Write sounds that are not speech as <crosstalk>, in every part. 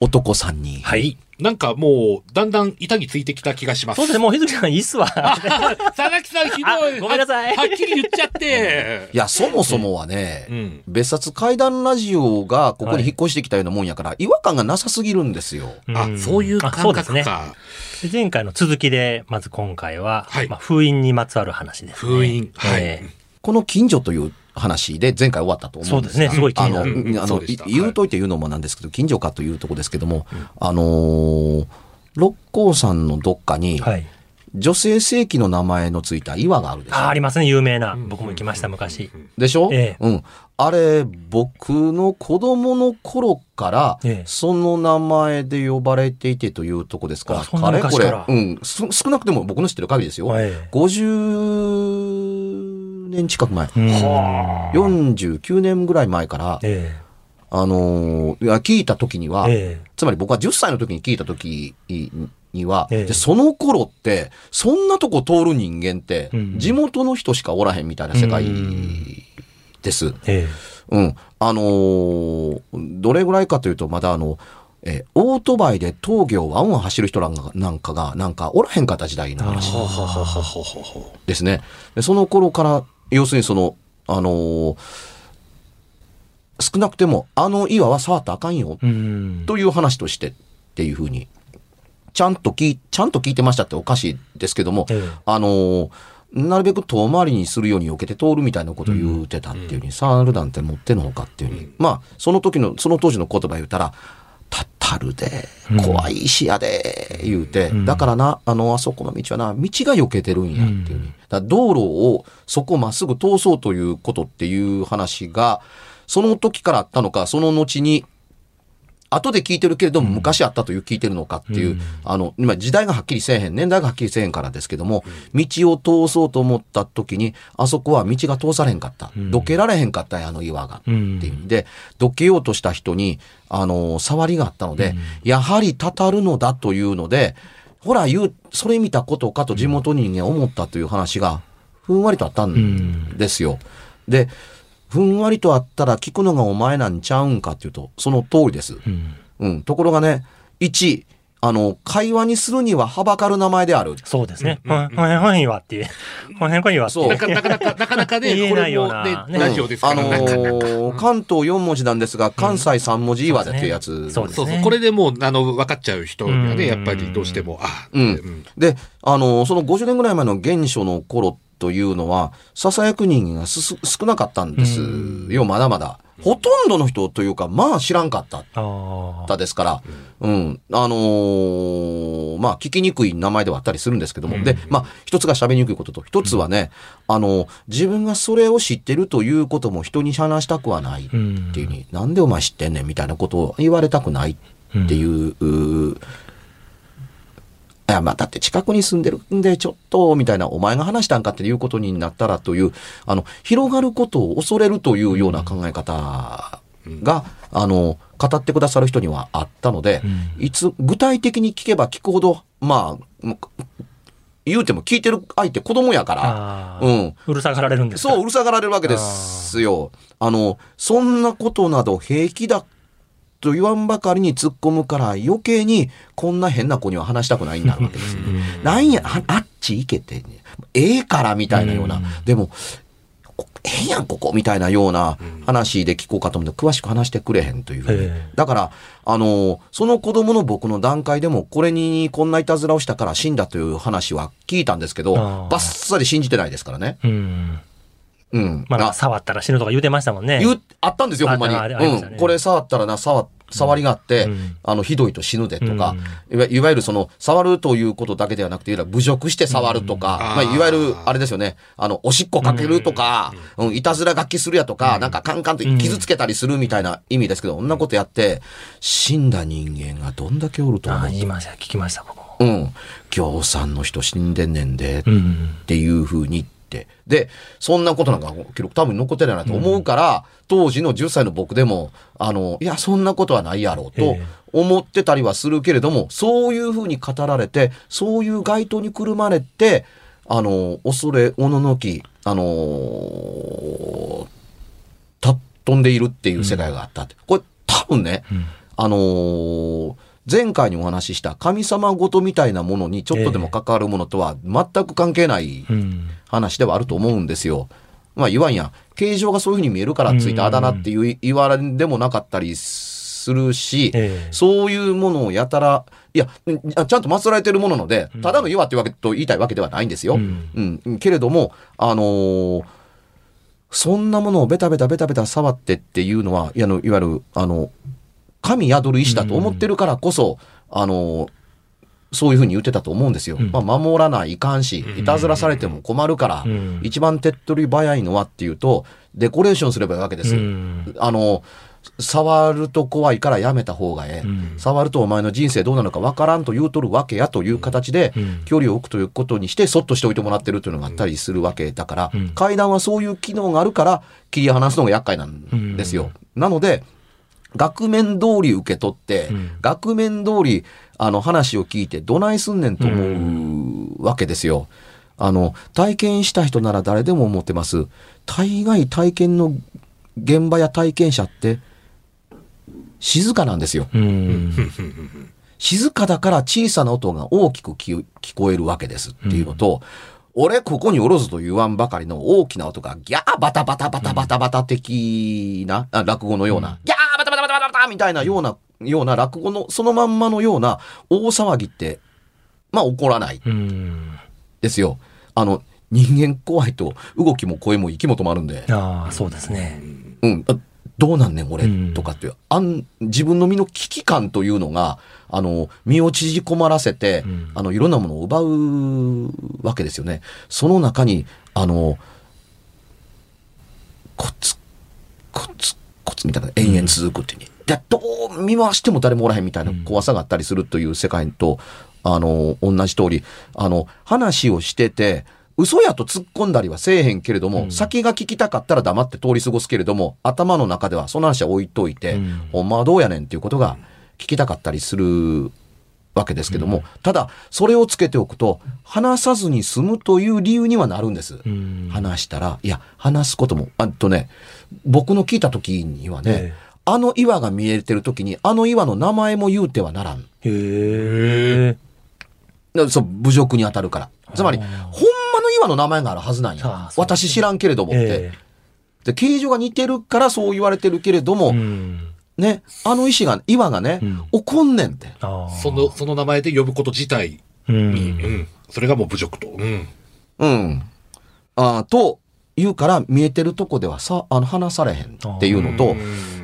男さんにはい。なんかもう、だんだん板についてきた気がします。そうですね、もう日月さんいいっすわ。佐々木さんひどい。あごめんなさいははっきり言っちゃって。いやそもそもはね、うん。別冊怪談ラジオがここに引っ越してきたようなもんやから、違和感がなさすぎるんですよあ、そういうあ感そうですね。覚か。で前回の続きで、まず今回は、はいまあ、封印にまつわる話です、ね。封印。はい。えこの近所という話で前回終わったと思うんですがそうですね。すごい気になる。あの、うん。あの言うといて言うのもなんですけど、近所かというとこですけども、あのー六甲山のどっかにえ、はい。女性正規の名前のついた岩があるでしょ。あ、ありますね、有名な。僕も行きました、昔。でしょ、ええ。うん。あれ、僕の子供の頃からええ、その名前で呼ばれていてというとこですから、あれこれ昔から、うん、す少なくても僕の知ってる限りですよ。え50年近く前。え。うん49年ぐらい前から、えあのーいや聞いた時には、ええつまり僕は10歳の時に聞いた時には、ええでその頃って、そんなとこ通る人間ってうん、地元の人しかおらへんみたいな世界うんです。え。えうん。あのーどれぐらいかというと、まだあの、えーオートバイで峠をワンワン走る人なんかが、なんかおらへんかった時代の話ですね。でその頃から、要するにその、あのー少なくても、あの岩は触ったらあかんよ。という話としてっていうふうに、ちゃんと聞い、ちゃんと聞いてましたっておかしいですけども、ええ。あのーなるべく遠回りにするように避けて通るみたいなことを言うてたっていうふうに、触るなんて持ってんのほかっていうふうに、まあ、その時の、その当時の言葉言うたら、たったるで、怖い石やで、言うて、うん。だからな、あの、あそこの道はな、道が避けてるんやっていう。だ道路をそこまっすぐ通そうということっていう話が、その時からあったのか、その後に、後で聞いてるけれども、昔あったという聞いてるのかっていう、うんあの、今時代がはっきりせえへん、年代がはっきりせえへんからですけども、道を通そうと思った時に、あそこは道が通されへんかった。うんどけられへんかったんや、あの岩が。ってうんいう意味で、どけようとした人に、あの、触りがあったので、うんやはりたたるのだというので、ほら、言う、それ見たことかと地元人間は思ったという話が、ふんわりとあったんですよ。で、ふんわりとあったら聞くのがお前なんちゃうんかっていうと、その通りです。うん。うん。ところがね、1、あの、会話にするにははばかる名前である。そうですね。ほん、ほいわっていう。ほんへんこいわってそういう。なかなかなかなかなかね、言えないようなね、ねラジオですから、あのー関東4文字なんですが、関西3文字岩だっていうやつ。そうですそうそう。これでもう、あの、分かっちゃう人にはね、うんやっぱりどうしても、あ、うんで、あのーその50年ぐらい前の原初の頃というのは、囁く人間がすす少なかったんですよ、まだまだ。ほとんどの人というか、まあ知らんかった。ですから、うん、あのーまあ、聞きにくい名前ではあったりするんですけども、で、まあ、一つが喋りにくいことと、一つはね、あの、自分がそれを知ってるということも人に話したくはない。っていうふうに、なんでお前知ってんねんみたいなことを言われたくないっていう、いや、まあ、だって近くに住んでるんで、ちょっと、みたいな、お前が話したんかっていうことになったらという、あの、広がることを恐れるというような考え方が、あの、語ってくださる人にはあったので、いつ、具体的に聞けば聞くほど、まあ、言うても聞いてる相手子供やから、うん。うるさがられるんですか？そう、うるさがられるわけですよ。あの、そんなことなど平気だと言わんばかりに突っ込むから余計にこんな変な子には話したくないんだわけですよ。なんや、ああっち行けて、ええからみたいなような。でも、こええやん、ここみたいなような話で聞こうかと思って詳しく話してくれへんという。ええだから、あの、その子供の僕の段階でも、これにこんないたずらをしたから死んだという話は聞いたんですけど、あーバッサリ信じてないですからね。うん。うん。まあ、あ触ったら死ぬとか言うてましたもんね。言う、あったんですよ、あほんまに。うん。これ触ったらな、触、触りがあって、うんあの、ひどいと死ぬでとか、うんいわゆるその、触るということだけではなくて、侮辱して触るとか、うんまあ、いわゆる、あれですよね、あの、おしっこかけるとか、うん、いたずら楽器するやとか、なんかカンカンと傷つけたりするみたいな意味ですけど、そんなことやって、死んだ人間がどんだけおると思ああ、う言いました。聞きました、僕も。うん。行さんの人死んでんねんで、うん。っていう風に言って。で、そんなことなんか記録多分残ってないなと思うから、当時の10歳の僕でも、あの、いや、そんなことはないやろうとええ。思ってたりはするけれども、そういう風に語られて、そういう街灯にくるまれて、あの、恐れ、おののき、あのた、飛んでいるっていう世界があったって。これ多分ね、うん。あのー前回にお話しした神様ごとみたいなものにちょっとでも関わるものとは全く関係ないうん。話ではあると思うんですよ。まあ言わんや、形状がそういうふうに見えるからついたあだ名っていう言われでもなかったりするし、ええそういうものをやたら、いや、んちゃんと祀られてるものなので、ただの岩ってわけと言いたいわけではないんですよ。うんうん、けれども、あのーそんなものをベタベタベタベタ触ってっていうのは、いやあのいわゆる、あの、神宿る石だと思ってるからこそ、あのーそういうふうに言ってたと思うんですよ。うんまあ、守らないかんし、いたずらされても困るから、うん一番手っ取り早いのはっていうと、デコレーションすればいいわけです。うんあの、触ると怖いからやめた方がええ。うん触るとお前の人生どうなのかわからんと言うとるわけやという形で、うん距離を置くということにして、そっとしておいてもらってるというのがあったりするわけだから、うん階段はそういう機能があるから、切り離すのが厄介なんですよ。なので、額面通り受け取って、うん額面通り、あの話を聞いてどないすんねんと思うわけですよ。あの、体験した人なら誰でも思ってます。大概体験の現場や体験者って、静かなんですよ。うん。<laughs> 静かだから小さな音が大きく聞聞こえるわけですっていうのと、俺ここにおろずと言わんばかりの大きな音がギャーバタバタバタバタバタ的な、あ落語のような、ギャーバタバタバタバタみたいなような、ような落語のそのまんまのような大騒ぎって、まあ起こらないうん。ですよ。あの、人間怖いと動きも声も息も止まるんで。ああ、そうですね。うん、あどうなんねん俺うんとかっていう、あん自分の身の危機感というのがあの身を縮こまらせて、うんあのいろんなものを奪うわけですよね。その中にあのコツコツコツみたいな延々続くっていう、でどう見回しても誰もおらへんみたいな怖さがあったりするという世界と、あの同じ通りあの話をしてて嘘やと突っ込んだりはせえへんけれども、うん。先が聞きたかったら黙って通り過ごすけれども、頭の中ではその話は置いといて、うん。ほんまはどうやねんっていうことが聞きたかったりするわけですけども、ただ、それをつけておくと、話さずに済むという理由にはなるんです。うん。話したら、いや、話すことも、あとね、僕の聞いた時にはね、ええあの岩が見えてる時に、あの岩の名前も言うてはならん。へえ。だそう、侮辱に当たるから。つまり、ほんまの岩の名前があるはずなんあや私知らんけれどもって。えで、形状が似てるからそう言われてるけれども、え。うん。ね、あの石が、岩がね、うん怒んねんって。その、その名前で呼ぶこと自体う。に、うんん。それがもう侮辱と。うん。うん。あーと、言うから見えてるとこではさ、あの、話されへんっていうのと、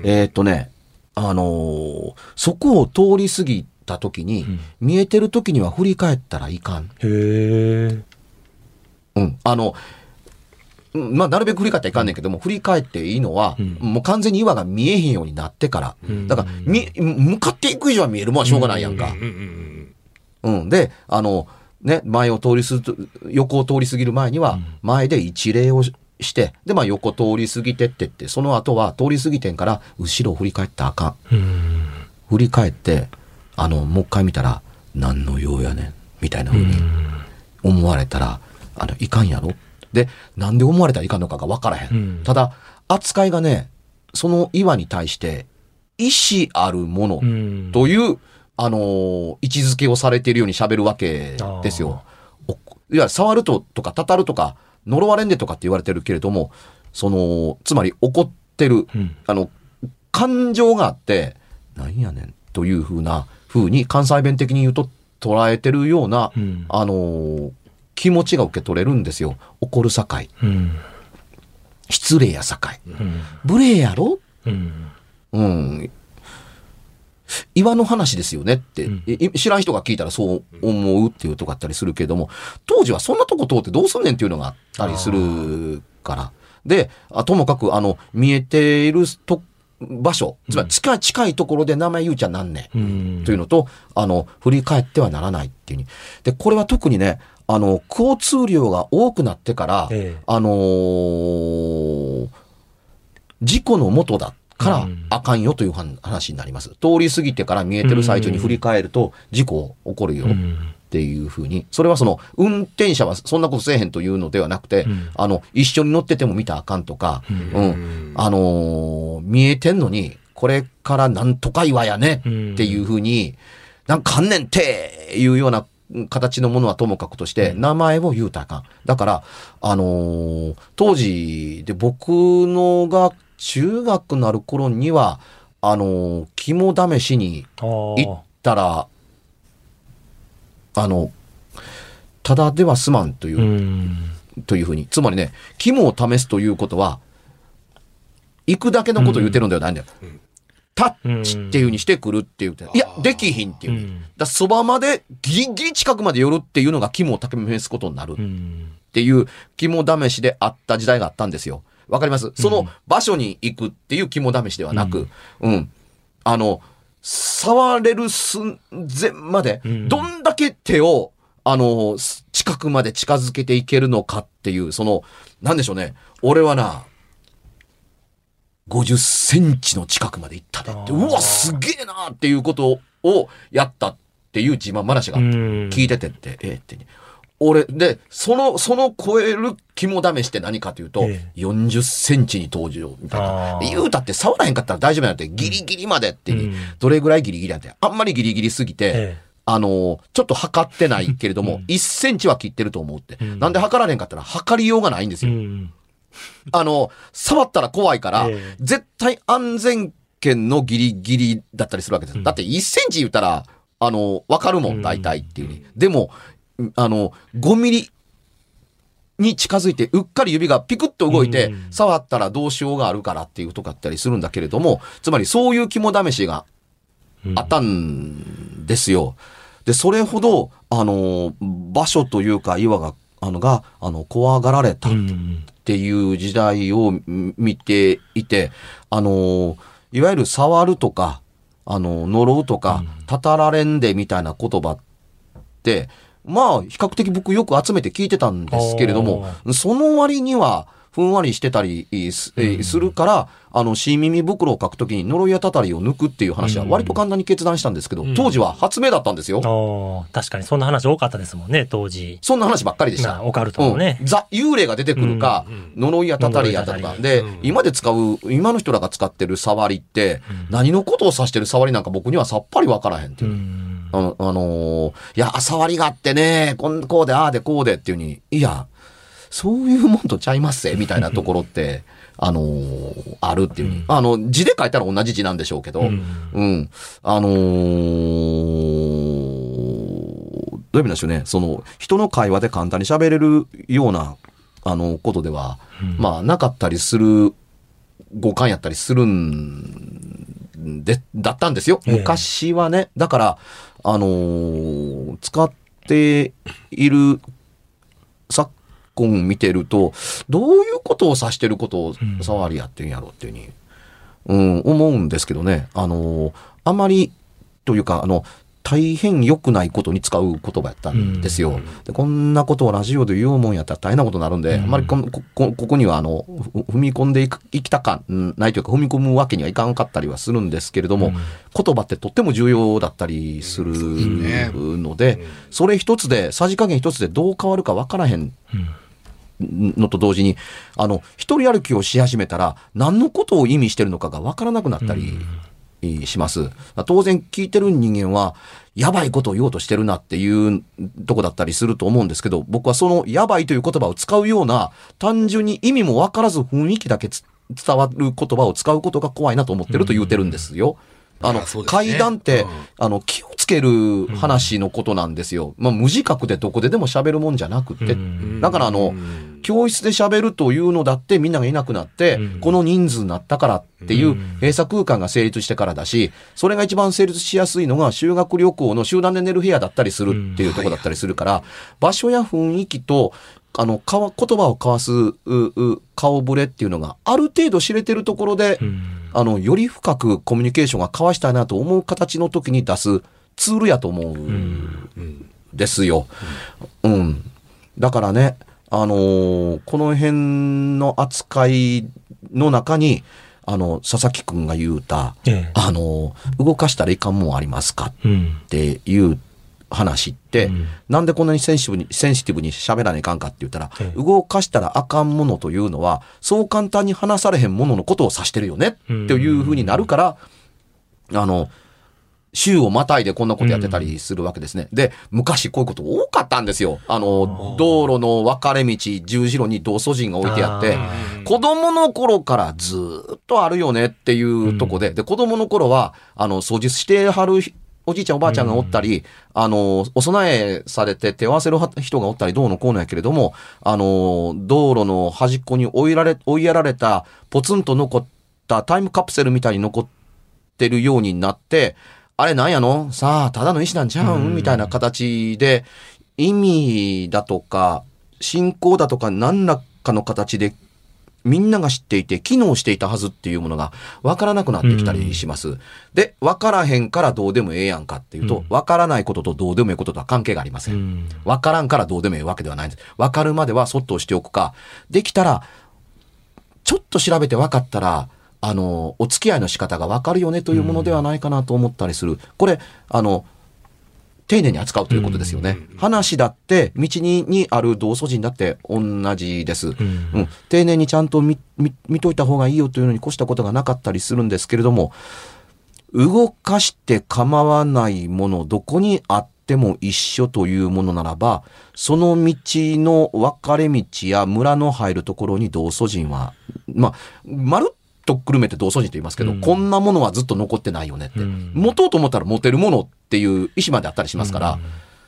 えーっとね、あのーそこを通り過ぎた時に、ん見えてる時には振り返ったらいかん。へえ。うん。あの、うんまあ、なるべく振り返ったらいかんねんけども、振り返っていいのは、うんもう完全に岩が見えへんようになってから。んだから、み、向かっていく以上は見えるもんはしょうがないやんか。うん。で、あの、ね、前を通りする、横を通り過ぎる前には、前で一礼をしして、で、まあ横通り過ぎてってって、その後は通り過ぎてんから、後ろを振り返ったらあかん。うん。振り返って、あの、もう一回見たら、何の用やねん、みたいな風に思われたら、あの、いかんやろで、なんで思われたらいかんのかが分からへん。うん。ただ、扱いがね、その岩に対して、意志あるものうん。という、あのー位置づけをされているように喋るわけですよ。おいわゆる触るととか、たたるとか、呪われんでとかって言われてるけれども、その、つまり怒ってる、うん。あの、感情があって、なんやねんというふうな、風に関西弁的に言うと捉えてるような、うん。あのー気持ちが受け取れるんですよ。怒る境。うん失礼や境。うん無礼やろ？うんうん。岩の話ですよねって、知らん人が聞いたらそう思うっていうとこあったりするけれども、当時はそんなとこ通ってどうすんねんっていうのがあったりするから。で、あともかく、あの、見えていると場所、つまり近い、近いところで名前言うちゃなんねんというのと、あの、振り返ってはならないっていうに。で、これは特にね、あの、交通量が多くなってから、ええ。あのー事故の元だからうん。あかんよという話になります。通り過ぎてから見えてる最中に振り返ると事故起こるようん。っていうふうに、それはその運転者はそんなことせえへんというのではなくて、うん。あの、一緒に乗ってても見たらあかんとか、うん。うん、あのー見えてんのに、これからなんとか岩やねっていうふうに、なんかんねんっていうような形のものはともかくとして、名前を言うたらあかん。だから、あのー当時で僕のが中学なる頃には、あのー肝試しにあ行ーったら、あの、ただでは済まんというう、んというふうに。つまりね、肝を試すということは、行くだけのことを言ってるんではないんだよ。タッチっていうふうにしてくるって言って、いや、できひんっていうう。ん。だそばまで、ギリギリ近くまで寄るっていうのが肝を試すことになる。っうん。ていう肝試しであった時代があったんですよ。わかります？その場所に行くっていう肝試しではなく、うん。あの、触れる寸前までう、ん。どんだけ手を、あの、す近くまで近づけていけるのかっていう、その、なんでしょうね。俺はな、50センチの近くまで行ったでって、うわ、すげえなっていうことをやったっていう自慢話があってうん。聞いててって、ええってね。俺、で、その、その超える肝試しって何かというと、え40センチに登場みたいな。言うたって触らへんかったら大丈夫なんて、ギリギリまでって、うん。どれぐらいギリギリなんて、あんまりギリギリすぎて、えあの、ちょっと測ってないけれども、うん。1センチは切ってると思うって。うん。なんで測られへんかったら測りようがないんですよ。うん <laughs> あの、触ったら怖いから、ええ絶対安全圏のギリギリだったりするわけです。うんだって1センチ言ったら、あの、わかるもうんん、大体っていうに。でも、うんあの、5ミリに近づいて、うっかり指がピクッと動いてうん、触ったらどうしようがあるからっていうとこあったりするんだけれども、つまりそういう肝試しがうんあったんですよ。で、それほど、あの、場所というか岩が、あの、が、あの、怖がられたっうんていう時代をん見ていて、あの、いわゆる触るとか、あの、呪うとか、たたられんでみたいな言葉って、まあ、比較的僕よく集めて聞いてたんですけれども、その割には、ふんわりしてたりす,るから、あの、新耳袋を書くときに呪いやたたりを抜くっていう話はうん割と簡単に決断したんですけど、うん当時は発明だったんですよ。確かにそんな話多かったですもんね、当時。そんな話ばっかりでした。まあオカルトもねうんザ・幽霊が出てくるか、うん呪いやたたりやったとか。で、うん今で使う、今の人らが使ってる触りって、うん何のことを指してる触りなんか僕にはさっぱりわからへんっていうう。んあの、あのーいや、触りがあってね、こんこうで、ああでこうでっていうに、いや、そういうもんとちゃいますぜ、みたいなところって、<laughs> あのーあるっていうに、うんあの、字で書いたら同じ字なんでしょうけど、うんうん。あのーどういう意味なんでしょうね。その、人の会話で簡単に喋れるような、あの、ことでは、うんまあ、なかったりする、誤感やったりするんで、だったんですよ。ええ昔はね。だから、あのー使っている昨今見てると、どういうことを指してることをうん触りやってんやろっていうふうに、うん、思うんですけどね。あのーあまり、というか、あの、大変良くないことに使う言葉やったんですよ。でこんなことをラジオで言うもんやったら大変なことになるんで、うん。あんまりこんここにはあのふ踏み込んでいくいきたかんないというか踏み込むわけにはいかんかったりはするんですけれども、うん。言葉ってとっても重要だったりするねので、それ一つでさじ加減一つでどう変わるか分からへんのと同時にあの一人歩きをし始めたら何のことを意味してるのかが分からなくなったり。します。当然聞いてる人間は、やばいことを言おうとしてるなっていうとこだったりすると思うんですけど、僕はそのやばいという言葉を使うような、単純に意味もわからず雰囲気だけ伝わる言葉を使うことが怖いなと思ってると言うてるんですよ。あの、あそうですね。階段って、うん。あの、気をつける話のことなんですよ。まあ、無自覚でどこででも喋るもんじゃなくって。うん。だからあの、教室で喋るというのだってみんながいなくなって、うん。この人数になったからっていううん。閉鎖空間が成立してからだし、それが一番成立しやすいのが修学旅行の集団で寝る部屋だったりするっていうところだったりするから、場所や雰囲気と、あの、かわ言葉を交わすうう顔ぶれっていうのがある程度知れてるところで、うんあの、より深くコミュニケーションが交わしたいなと思う形の時に出すツールやと思うんですよ。うん。だからね、あのーこの辺の扱いの中に、あの、佐々木くんが言うた、ええあのー動かしたらいかんもんありますかうんっていう話って、うん。なんでこんなにセンシティブに、センシティブに喋らないかんかって言ったら、ええ。動かしたらあかんものというのは、そう簡単に話されへんもののことを指してるよねっていうふうになるから、あの、週をまたいでこんなことやってたりするわけですね。で、昔こういうこと多かったんですよ。あの、道路の分かれ道、十字路に道祖人が置いてあってあ、子供の頃からずーっとあるよねっていうとこで、で、子供の頃は、あの、掃除してはるおじいちゃんおばあちゃんがおったり、あの、お供えされて手を合わせる人がおったりどうのこうのやけれども、あの、道路の端っこに追いられ、追いやられたポツンと残ったタイムカプセルみたいに残ってるようになって、あれなんやの？さあ、ただの石なんちゃうん。みたいな形で、意味だとか、信仰だとか何らかの形でみんなが知っていて機能していたはずっていうものが分からなくなってきたりします。で、分からへんからどうでもええやんかっていうと、うん分からないこととどうでもええこととは関係がありませ。うんん分からんからどうでもええわけではないんです。分かるまではそっとしておくか、できたら、ちょっと調べて分かったら、あの、お付き合いの仕方が分かるよねというものではないかなと思ったりする。これ、あの、丁寧に扱うということですよね。話だって、道ににある同祖人だって同じです。うんうん、丁寧にちゃんと見見見といた方がいいよというのに越したことがなかったりするんですけれども、動かして構わないもの、どこにあっても一緒というものならば、その道の分かれ道や村の入るところに同祖人は、まあ、まるっとくるめて同祖人と言いますけど、うんこんなものはずっと残ってないよねって。うん持とうと思ったら持てるものっていう意思まであったりしますから、うん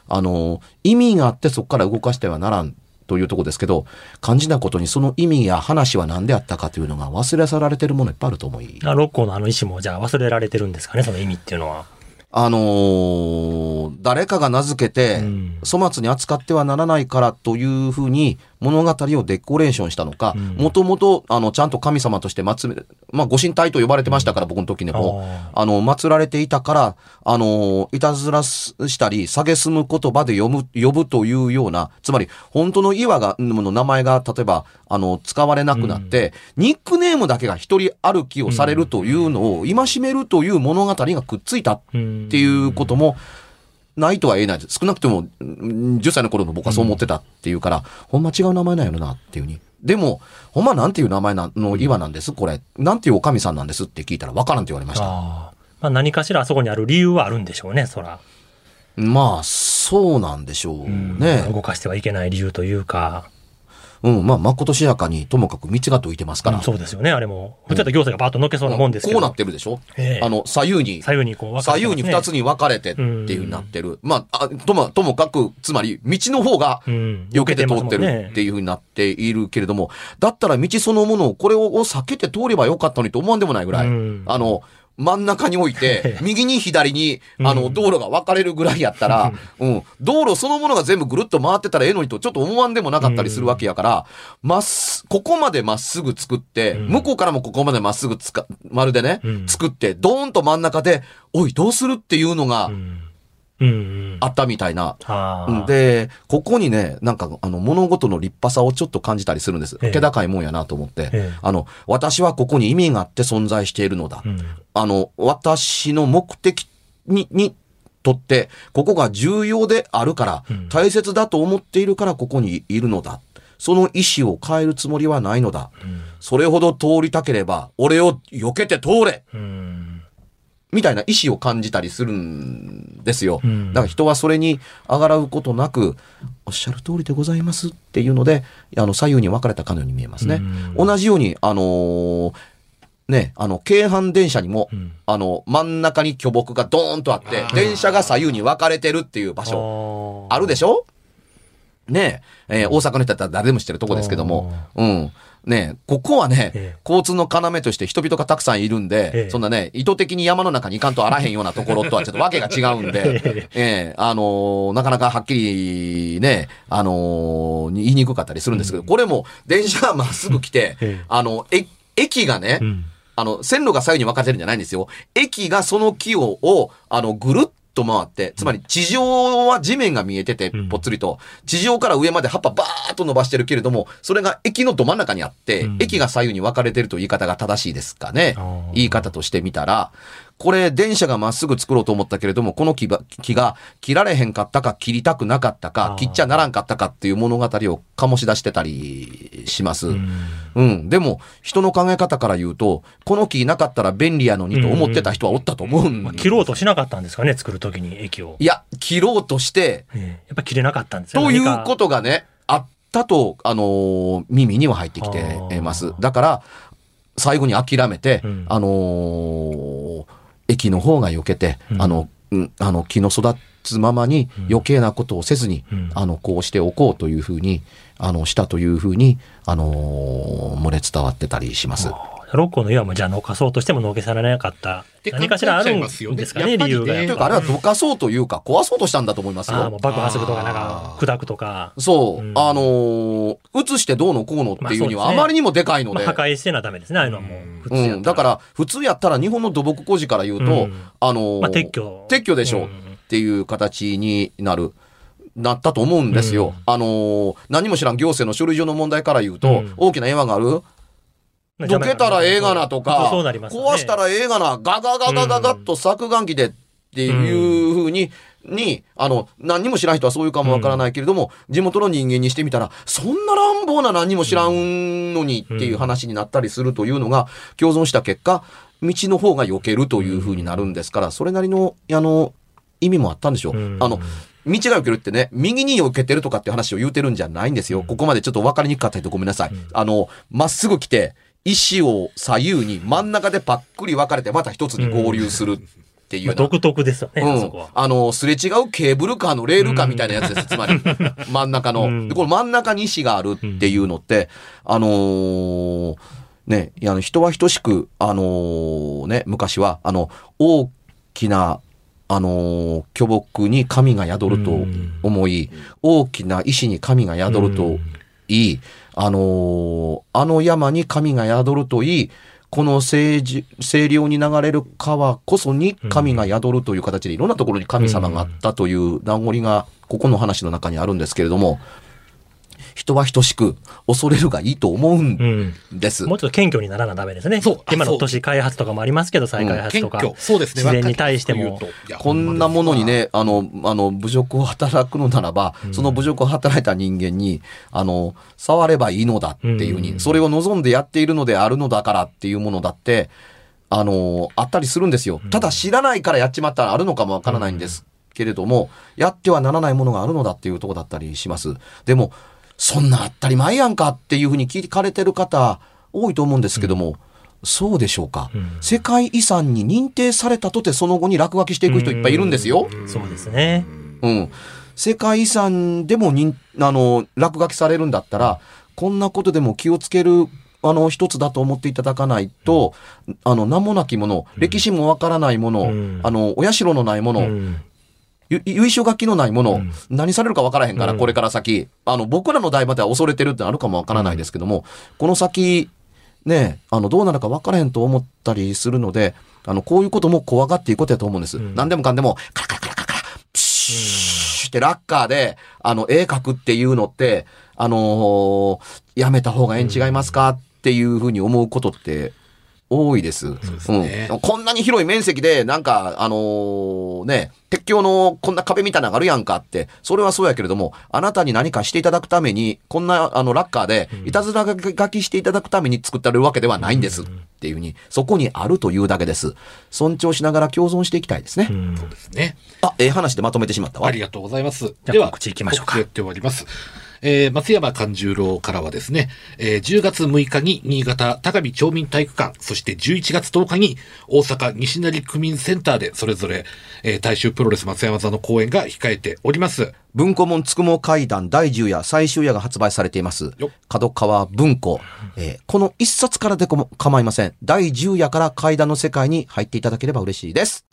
あの、意味があってそこから動かしてはならんというところですけど、肝心なことにその意味や話は何であったかというのが忘れ去られてるものいっぱいあると思い。あ六甲のあの石もじゃあ忘れられてるんですかね、その意味っていうのは。あのー誰かが名付けて、うん粗末に扱ってはならないからというふうに物語をデコレーションしたのか、うん。もともと、あの、ちゃんと神様として祀め、まあ、ご神体と呼ばれてましたから、僕の時でも。ああの、祀られていたから、あの、いたずらしたり、蔑む言葉で読む、呼ぶというような、つまり、本当の岩が、の名前が、例えば、あの、使われなくなって、ニックネームだけが一人歩きをされるというのを、戒めるという物語がくっついたっーていうことも、ないとは言えない。少なくとも、うん10歳の頃の僕はそう思ってたっていうから、ほんま違う名前なんやろなっていうふうに。でも、ほんまなんていう名前なの岩なんです？これ。なんていうお神さんなんですって聞いたら、わからんって言われました。あーまあ、何かしらあそこにある理由はあるんでしょうね、そら。まあ、そうなんでしょううんね。動かしてはいけない理由というか。うん、まあ、まことしやかに、ともかく道が解いてますから。うんそうですよね、あれも。普通だったら行政がバーッとのけそうなもんですけど。こうなってるでしょ、ええあの、左右に。左右にこうね左右に二つに分かれてっていうになってる。まあ、あとも、ともかく、つまり、道の方が、うん。避けて通ってるっていう。ふうになっているけれども、だったら道そのものを、これを避けて通ればよかったのにと思わんでもないぐらい、うんあの、真ん中に置いて、<laughs> 右に左に、あの、うん道路が分かれるぐらいやったら、うん、道路そのものが全部ぐるっと回ってたらええのにと、ちょっと思わんでもなかったりするわけやから、まっす、ここまでまっすぐ作って、うん。向こうからもここまでまっすぐつか、まるでね、うん。作って、ドーンと真ん中で、おい、どうするっていうのが。あったみたいな。あー、で、ここにね、なんか、あの、物事の立派さをちょっと感じたりするんです。ええ気高いもんやなと思って。ええあの、私はここに意味があって存在しているのだ。うん。あの、私の目的に、にとって、ここが重要であるから、うん大切だと思っているからここにいるのだ。その意思を変えるつもりはないのだ。うんそれほど通りたければ、俺を避けて通れうん。みたいな意思を感じたりするんですよ。うん。だから人はそれにあがらうことなく、おっしゃる通りでございますっていうので、あの、左右に分かれたかのように見えますね。うん。同じように、あのーね、あの、京阪電車にも、うん。あの、真ん中に巨木がドーンとあって電車が左右に分かれてるっていう場所、所あるでしょ？ねえ、えー大阪の人だったら誰でも知ってるとこですけども、うん。ねえここはね、ええ。交通の要として人々がたくさんいるんで、ええ。そんなね、意図的に山の中に行かんとあらへんようなところとはちょっとわけが違うんで、<laughs> ええ。あのーなかなかはっきりね、あのー言いにくかったりするんですけど、これも電車がまっすぐ来て、<laughs> ええ。あの、え駅がね、うん。あの、線路が左右に分かれてるんじゃないんですよ。駅がその木を、をあの、ぐるっと回って、つまり地上は地面が見えててうん、ぽっつりと、地上から上まで葉っぱバーっと伸ばしてるけれども、それが駅のど真ん中にあって、うん。駅が左右に分かれてるという言い方が正しいですかね。言い方としてみたら、これ、電車がまっすぐ作ろうと思ったけれども、この木が木が切られへんかったか、切りたくなかったあかー、切っちゃならんかったかっていう物語を醸し出してたりします。うん。うん。でも、人の考え方から言うと、この木なかったら便利やのにと思ってた人はおったと思うんまあ切ろうとしなかったんですかね、作るときに駅を。いや、切ろうとして、ええ。やっぱ切れなかったんですよ。ということがね、あったと、あのー耳には入ってきてます。だから、最後に諦めて、うん。あのー駅の方が避けて、うん。あの、うんあの、木の育つままにうん。余計なことをせずに、うん。あの、こうしておこうというふうに、あの、したというふうに、あのー漏れ伝わってたりします。六甲の岩もじゃあのかそうとしてものけされなかった。て何かしらあるんですかね、理由が。というか、あれはどかそうというか、壊そうとしたんだと思いますああ、もよう。爆破するとか、なんか砕くとか。そう、うんあのー映してどうのこうのっていうにはまあまりにもでかいのまあ、で。破壊してなダメですね、ああいうのはもう。うん、だから、普通やったら日本の土木工事から言うと、うんあの撤去。撤去でしょううんっていう形になる。なったと思うんですよ。うんあのー何も知らん行政の書類上の問題から言うと、うん大きな岩があるどけたらええがなとか、そうなりますよね壊したらええがな、ガガガガガガッと削岩機でっていうふうに、に、あの、何にも知らん人はそういうかもわからないけれども、地元の人間にしてみたら、そんな乱暴な何にも知らんのにっていう話になったりするというのが、共存した結果、道の方が避けるというふうになるんですから、それなりの、あの、意味もあったんでしょう。うんあの、道が避けるってね、右に避けてるとかって話を言うてるんじゃないんですよ。ここまでちょっと分かりにくかった人ごめんなさい。あの、まっすぐ来て、石を左右に真ん中でパックリ分かれてまた一つに合流するっていうような。まあ独特ですよね、うんそこは。あの、すれ違うケーブルカーのレールカーみたいなやつです。つまり、真ん中の。うんでこの真ん中に石があるっていうのって、あのーね、あの人は等しく、あのーね、昔は、あの、大きな、あのー巨木に神が宿ると思い、大きな石に神が宿るといい、あのーあの山に神が宿るといい、この清清涼に流れる川こそに神が宿るという形でいろんなところに神様があったという名残がここの話の中にあるんですけれども、人は等しく恐れるがいいと思うんうん。です。もうちょっと謙虚にならなダメですね。そう今の都市開発とかもありますけど、再開発謙とか。虚。そうですね。自然に対してもこんなものに。ね、あの、あの、侮辱を働くのならば、うんその侮辱を働いた人間に、あの、触ればいいのだっていうふうに、うんそれを望んでやっているのであるのだからっていうものだって、あの、あったりするんですよ。ただ知らないからやっちまったらあるのかもわからないんですけれども、やってはならないものがあるのだっていうとこだったりします。でも、そんな当たり前やんかっていうふうに聞かれてる方、多いと思うんですけども、そうでしょうか、うん。世界遺産に認定されたとてその後に落書きしていく人いっぱいいるんですよ。そうですね。うん。世界遺産でもにあの、落書きされるんだったら、こんなことでも気をつける、あの、一つだと思っていただかないと、あの、名もなきもの、歴史もわからないもの、うん。あの、お社のないもの、うん。ゆ由緒書きのないもの、うん。何されるかわからへんから、うん。これから先。あの、僕らの代までは恐れてるってあるかもわからないですけども、この先、ね、あの、どうなるかわからへんと思ったりするので、あの、こういうことも怖がっていくことやと思うんです。うん。何でもかんでも、カラカラカラカラカラ、プシシュってラッカーで、あの、絵描くっていうのって、あのーやめた方がええん違いますか？っていうふうに思うことって多いです。すねうん、こんなに広い面積で、なんか、あのーね、鉄橋のこんな壁みたいなのがあるやんかって、それはそうやけれども、あなたに何かしていただくために、こんな、あの、ラッカーで、いたずら書きしていただくために作ってあるわけではないんです。っていうふうに、そこにあるというだけです。尊重しながら共存していきたいですね。うんですね。あ、ええ話でまとめてしまったわ。ありがとうございます。じゃあでは、告知行きましょうかやっております。えー松山勘十郎からはですね、えー10月6日に新潟高見町民体育館、そして11月10日に大阪西成区民センターでそれぞれ、えー大衆プロレス松山座の公演が控えております。文庫本つくも会談第10夜最終夜が発売されています。角川文庫。えーこの一冊からでも構いません。第10夜から会談の世界に入っていただければ嬉しいです。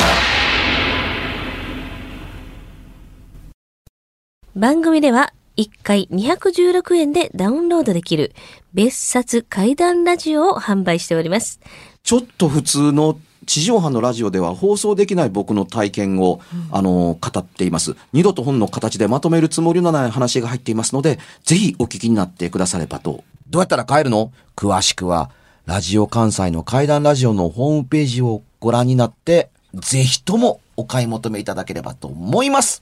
番組では1回216円でダウンロードできる別冊怪談ラジオを販売しております。ちょっと普通の地上波のラジオでは放送できない僕の体験を、あの、語っています。二度と本の形でまとめるつもりのない話が入っていますので、ぜひお聞きになってくださればと。どうやったら帰るの？詳しくは、ラジオ関西の怪談ラジオのホームページをご覧になって、ぜひともお買い求めいただければと思います。